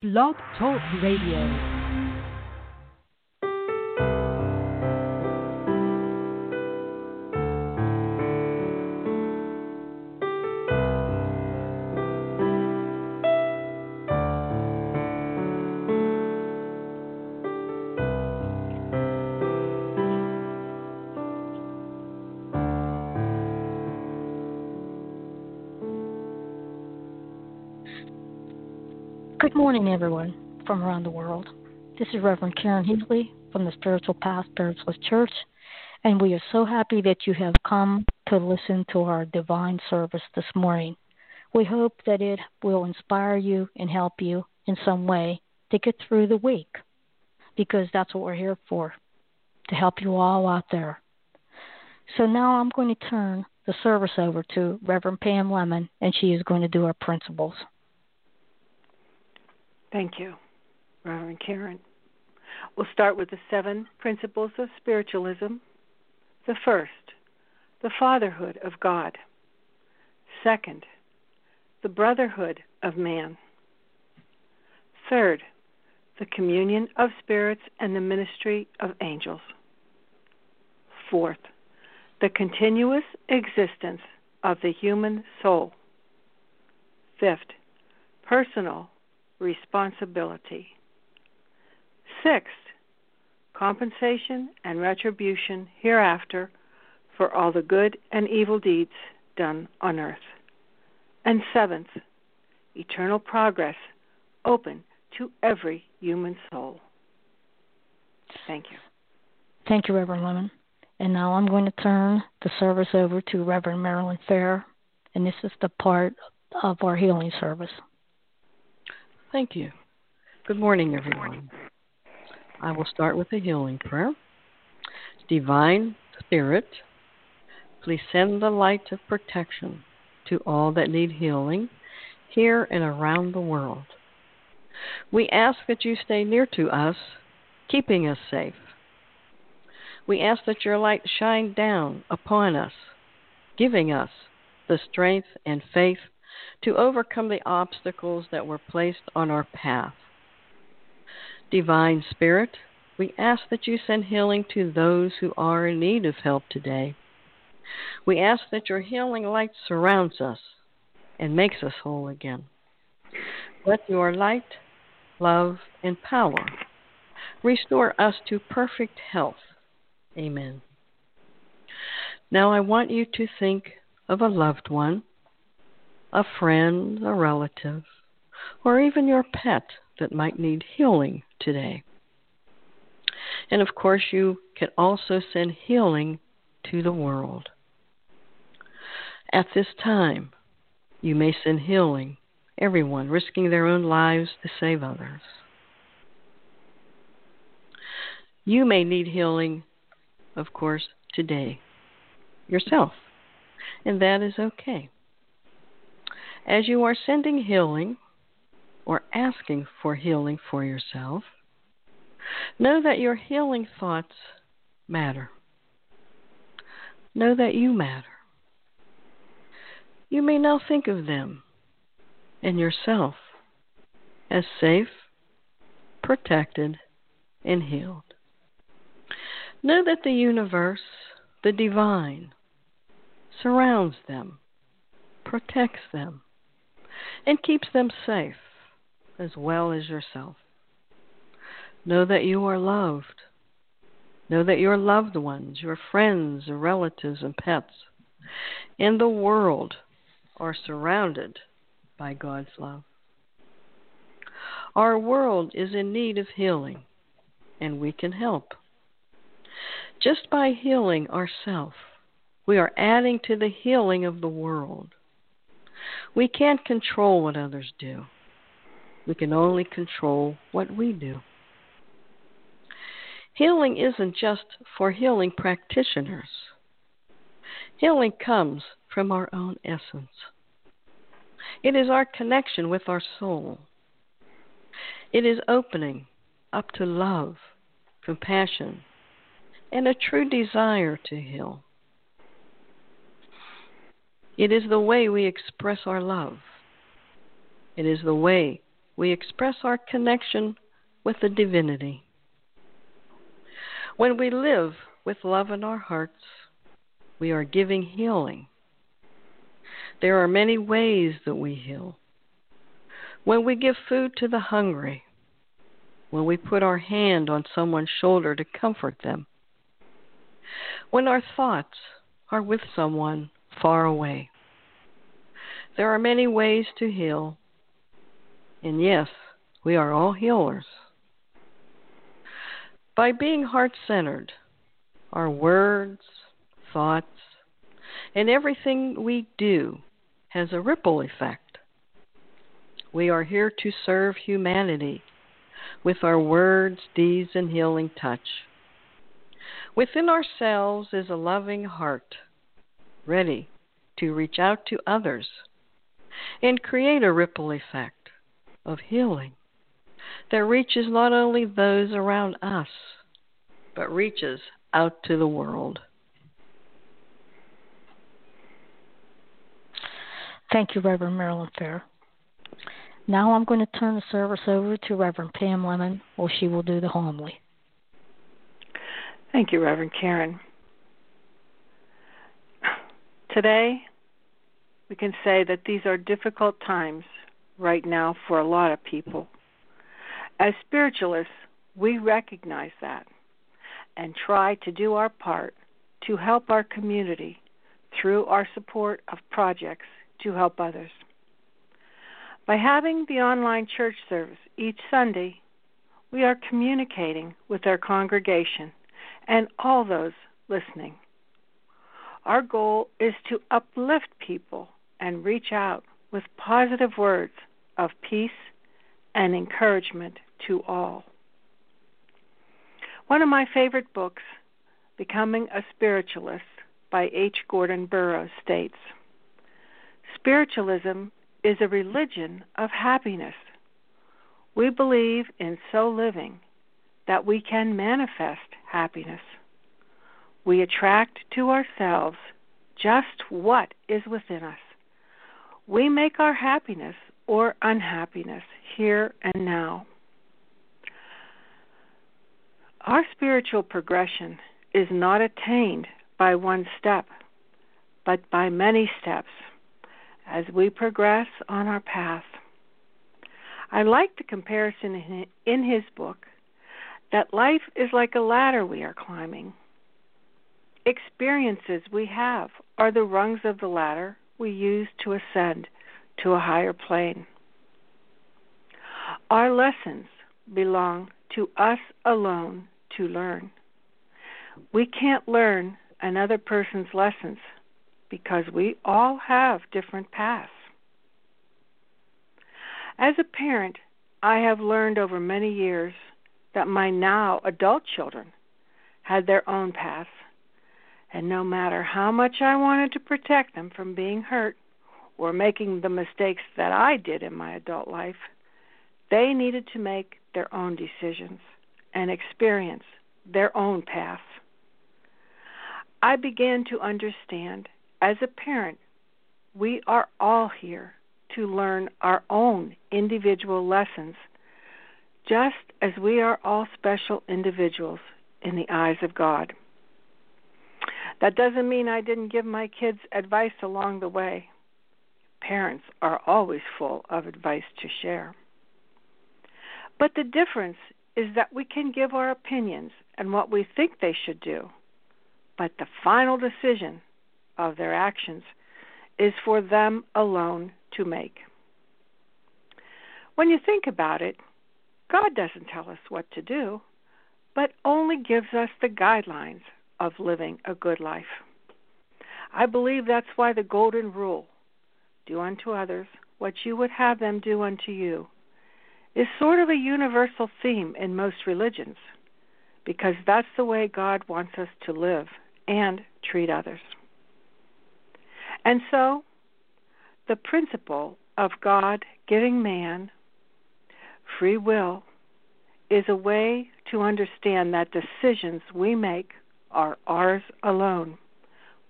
Blog Talk Radio. Morning, everyone from around the world. This is Reverend Karen Heasley from the Spiritual Path Spiritualist Church, and we are so happy that you have come to listen to our divine service this morning. We hope that it will inspire you and help you in some way to get through the week, because that's what we're here for to help you all out there. So now I'm going to turn the service over to Reverend Pam Lemon, and she is going to do our principles. Thank you, Reverend Karen. We'll start with the seven principles of spiritualism. The first, the fatherhood of God. Second, the brotherhood of man. Third, the communion of spirits and the ministry of angels. Fourth, the continuous existence of the human soul. Fifth, personal responsibility. Sixth, compensation and retribution hereafter for all the good and evil deeds done on earth. And seventh, eternal progress open to every human soul. Thank you. Thank you, Reverend Lemon. And now I'm going to turn the service over to Reverend Marilyn Fair, and this is the part of our healing service. Thank you. Good morning, everyone. I will start with a healing prayer. Divine Spirit, please send the light of protection to all that need healing here and around the world. We ask that you stay near to us, keeping us safe. We ask that your light shine down upon us, giving us the strength and faith to overcome the obstacles that were placed on our path. Divine Spirit, we ask that you send healing to those who are in need of help today. We ask that your healing light surrounds us and makes us whole again. Let your light, love, and power restore us to perfect health. Amen. Now I want you to think of a loved one a friend, a relative, or even your pet that might need healing today. And of course, you can also send healing to the world. At this time, you may send healing, everyone risking their own lives to save others. You may need healing, of course, today, yourself, and that is okay. As you are sending healing or asking for healing for yourself, know that your healing thoughts matter. Know that you matter. You may now think of them and yourself as safe, protected, and healed. Know that the universe, the divine, surrounds them, protects them, and keeps them safe as well as yourself. Know that you are loved. Know that your loved ones, your friends, your relatives, and pets in the world are surrounded by God's love. Our world is in need of healing, and we can help. Just by healing ourselves, we are adding to the healing of the world. We can't control what others do. We can only control what we do. Healing isn't just for healing practitioners. Healing comes from our own essence. It is our connection with our soul. It is opening up to love, compassion, and a true desire to heal. It is the way we express our love. It is the way we express our connection with the divinity. When we live with love in our hearts, we are giving healing. There are many ways that we heal. When we give food to the hungry, when we put our hand on someone's shoulder to comfort them, when our thoughts are with someone far away. There are many ways to heal, and yes, we are all healers. By being heart centered, our words, thoughts, and everything we do has a ripple effect. We are here to serve humanity with our words, deeds, and healing touch. Within ourselves is a loving heart, ready to reach out to others and create a ripple effect of healing that reaches not only those around us, but reaches out to the world. Thank you, Reverend Marilyn Fair. Now I'm going to turn the service over to Reverend Pam Lemon, where she will do the homily. Thank you, Reverend Karen. Today, we can say that these are difficult times right now for a lot of people. As spiritualists, we recognize that and try to do our part to help our community through our support of projects to help others. By having the online church service each Sunday, we are communicating with our congregation and all those listening. Our goal is to uplift people and reach out with positive words of peace and encouragement to all. One of my favorite books, Becoming a Spiritualist by H. Gordon Burroughs, states Spiritualism is a religion of happiness. We believe in so living that we can manifest happiness. We attract to ourselves just what is within us. We make our happiness or unhappiness here and now. Our spiritual progression is not attained by one step, but by many steps as we progress on our path. I like the comparison in his book that life is like a ladder we are climbing. Experiences we have are the rungs of the ladder we use to ascend to a higher plane. Our lessons belong to us alone to learn. We can't learn another person's lessons because we all have different paths. As a parent, I have learned over many years that my now adult children had their own paths, and no matter how much I wanted to protect them from being hurt or making the mistakes that I did in my adult life, they needed to make their own decisions and experience their own path. I began to understand as a parent, we are all here to learn our own individual lessons, just as we are all special individuals in the eyes of God. That doesn't mean I didn't give my kids advice along the way. Parents are always full of advice to share. But the difference is that we can give our opinions and what we think they should do, but the final decision of their actions is for them alone to make. When you think about it, God doesn't tell us what to do, but only gives us the guidelines of living a good life. I believe that's why the golden rule do unto others what you would have them do unto you is sort of a universal theme in most religions because that's the way God wants us to live and treat others. And so, the principle of God giving man free will is a way to understand that decisions we make are ours alone.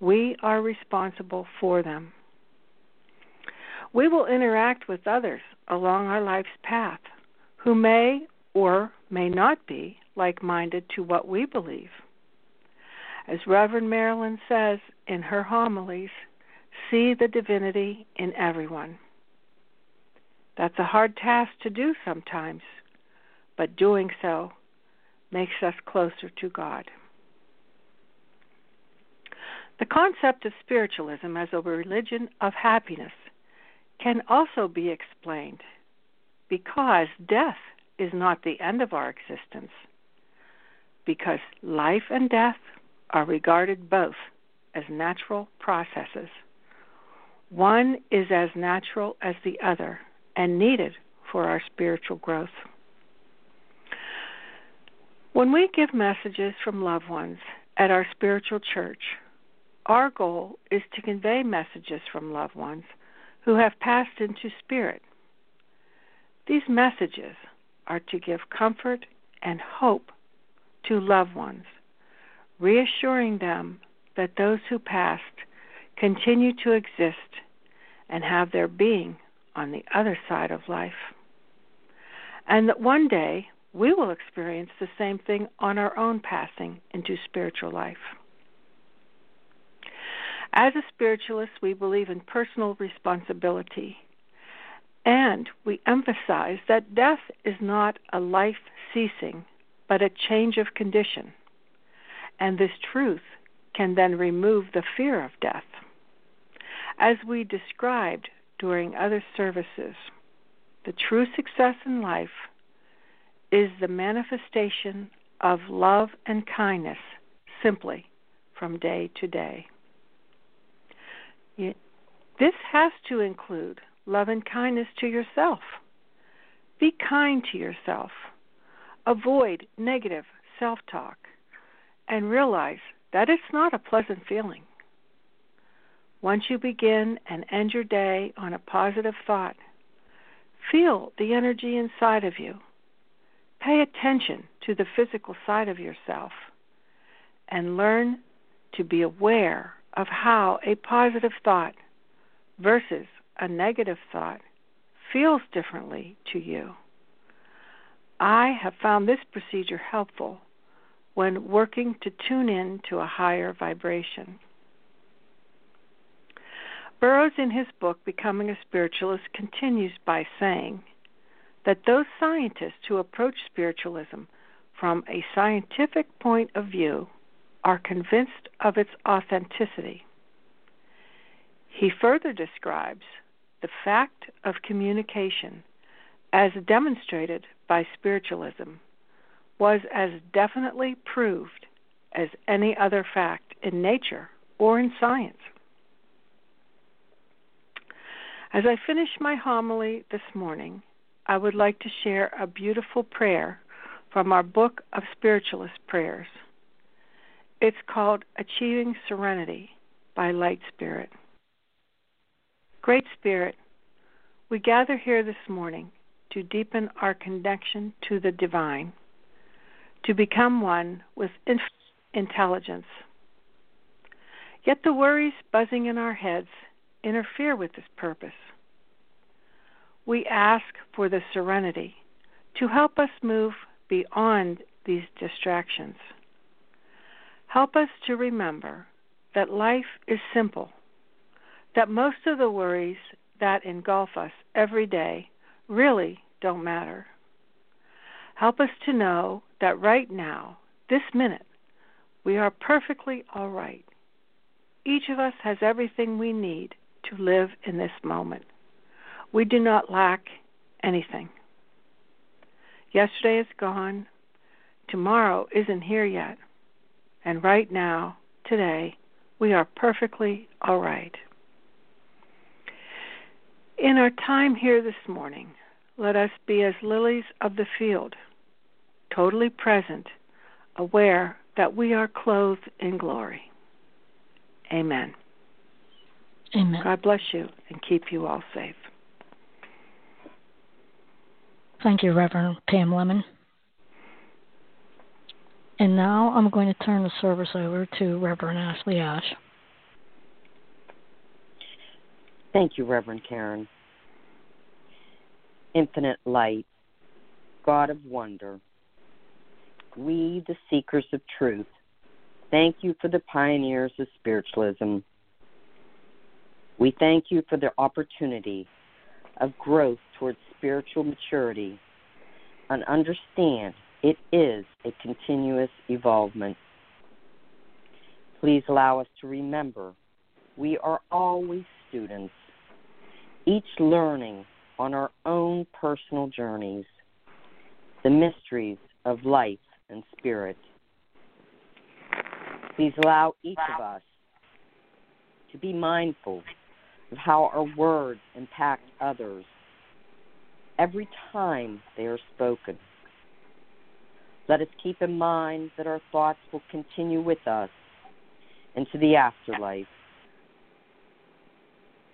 We are responsible for them. We will interact with others along our life's path who may or may not be like minded to what we believe. As Reverend Marilyn says in her homilies, see the divinity in everyone. That's a hard task to do sometimes, but doing so makes us closer to God. The concept of spiritualism as a religion of happiness can also be explained because death is not the end of our existence, because life and death are regarded both as natural processes. One is as natural as the other and needed for our spiritual growth. When we give messages from loved ones at our spiritual church, our goal is to convey messages from loved ones who have passed into spirit. These messages are to give comfort and hope to loved ones, reassuring them that those who passed continue to exist and have their being on the other side of life. And that one day we will experience the same thing on our own passing into spiritual life. As a spiritualist, we believe in personal responsibility. And we emphasize that death is not a life ceasing, but a change of condition. And this truth can then remove the fear of death. As we described during other services, the true success in life is the manifestation of love and kindness simply from day to day. This has to include love and kindness to yourself. Be kind to yourself. Avoid negative self talk and realize that it's not a pleasant feeling. Once you begin and end your day on a positive thought, feel the energy inside of you. Pay attention to the physical side of yourself and learn to be aware of how a positive thought versus a negative thought feels differently to you. I have found this procedure helpful when working to tune in to a higher vibration. Burroughs, in his book Becoming a Spiritualist, continues by saying that those scientists who approach spiritualism from a scientific point of view are convinced of its authenticity. He further describes the fact of communication, as demonstrated by spiritualism, was as definitely proved as any other fact in nature or in science. As I finish my homily this morning, I would like to share a beautiful prayer from our book of spiritualist prayers. It's called Achieving Serenity by Light Spirit. Great Spirit, we gather here this morning to deepen our connection to the divine, to become one with intelligence. Yet the worries buzzing in our heads interfere with this purpose. We ask for the serenity to help us move beyond these distractions. Help us to remember that life is simple, that most of the worries that engulf us every day really don't matter. Help us to know that right now, this minute, we are perfectly all right. Each of us has everything we need to live in this moment. We do not lack anything. Yesterday is gone. Tomorrow isn't here yet. And right now, today, we are perfectly all right. In our time here this morning, let us be as lilies of the field, totally present, aware that we are clothed in glory. Amen. Amen. God bless you and keep you all safe. Thank you, Reverend Pam Lemon. And now I'm going to turn the service over to Reverend Ashley Ash. Thank you, Reverend Karen. infinite light, God of wonder. We, the seekers of truth, thank you for the pioneers of spiritualism. We thank you for the opportunity of growth towards spiritual maturity and understand it is a continuous evolvement. Please allow us to remember we are always students, each learning on our own personal journeys the mysteries of life and spirit. Please allow each of us to be mindful of how our words impact others every time they are spoken. Let us keep in mind that our thoughts will continue with us into the afterlife.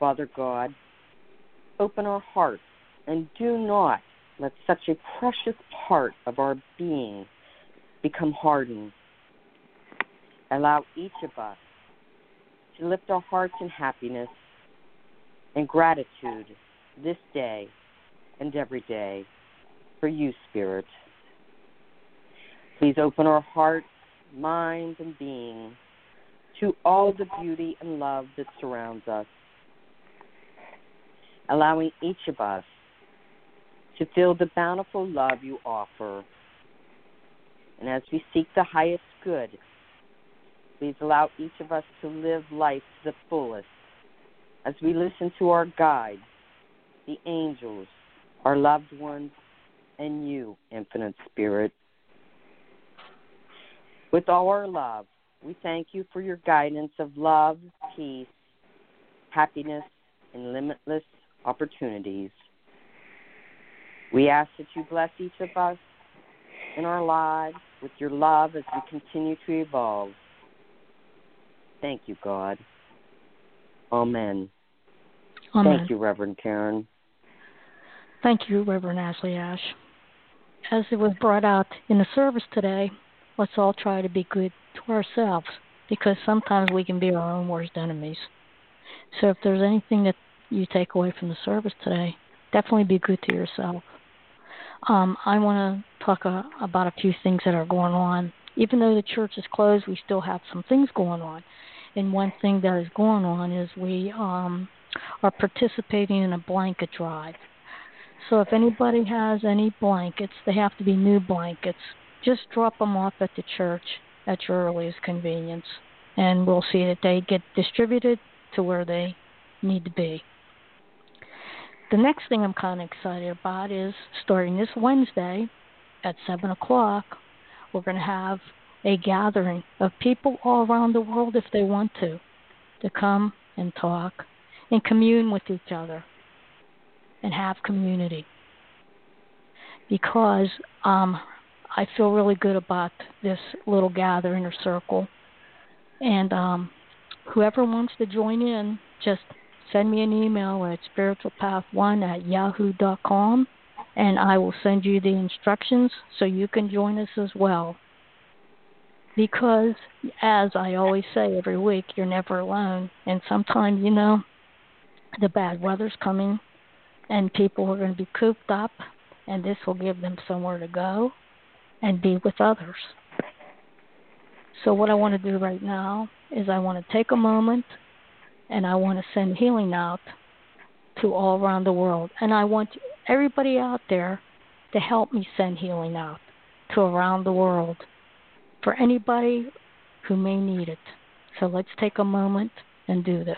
Father God, open our hearts and do not let such a precious part of our being become hardened. Allow each of us to lift our hearts in happiness and gratitude this day and every day for you, Spirit. Please open our hearts, minds, and being to all the beauty and love that surrounds us, allowing each of us to feel the bountiful love you offer. And as we seek the highest good, please allow each of us to live life to the fullest as we listen to our guides, the angels, our loved ones, and you, Infinite Spirit. With all our love, we thank you for your guidance of love, peace, happiness, and limitless opportunities. We ask that you bless each of us in our lives with your love as we continue to evolve. Thank you, God. Amen. Amen. Thank you, Reverend Karen. Thank you, Reverend Ashley Ash. As it was brought out in the service today, let's all try to be good to ourselves because sometimes we can be our own worst enemies. So if there's anything that you take away from the service today, definitely be good to yourself. Um, I want to talk uh, about a few things that are going on. Even though the church is closed, we still have some things going on. And one thing that is going on is we um, are participating in a blanket drive. So if anybody has any blankets, they have to be new blankets. Just drop them off at the church at your earliest convenience, and we'll see that they get distributed to where they need to be. The next thing I'm kind of excited about is starting this Wednesday at 7 o'clock, we're going to have a gathering of people all around the world, if they want to, to come and talk and commune with each other and have community. Because um, I feel really good about this little gathering or circle. And um, whoever wants to join in, just send me an email at spiritualpath1 at yahoo.com and I will send you the instructions so you can join us as well. Because, as I always say every week, you're never alone. And sometimes, you know, the bad weather's coming and people are going to be cooped up, and this will give them somewhere to go and be with others. So, what I want to do right now is I want to take a moment and I want to send healing out to all around the world. And I want everybody out there to help me send healing out to around the world for anybody who may need it. So let's take a moment and do this.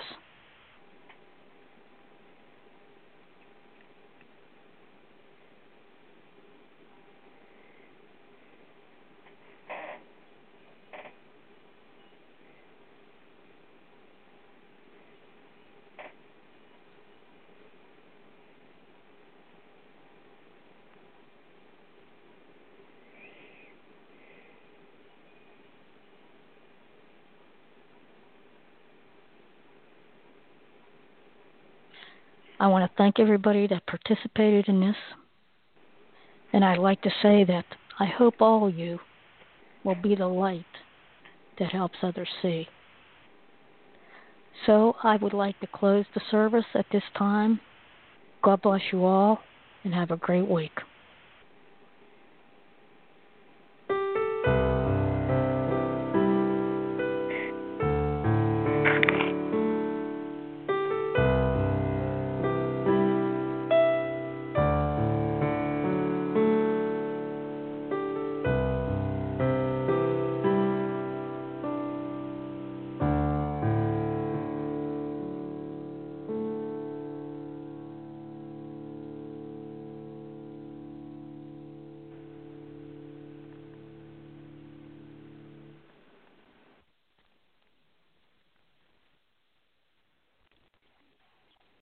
I want to thank everybody that participated in this. And I'd like to say that I hope all you will be the light that helps others see. So I would like to close the service at this time. God bless you all and have a great week.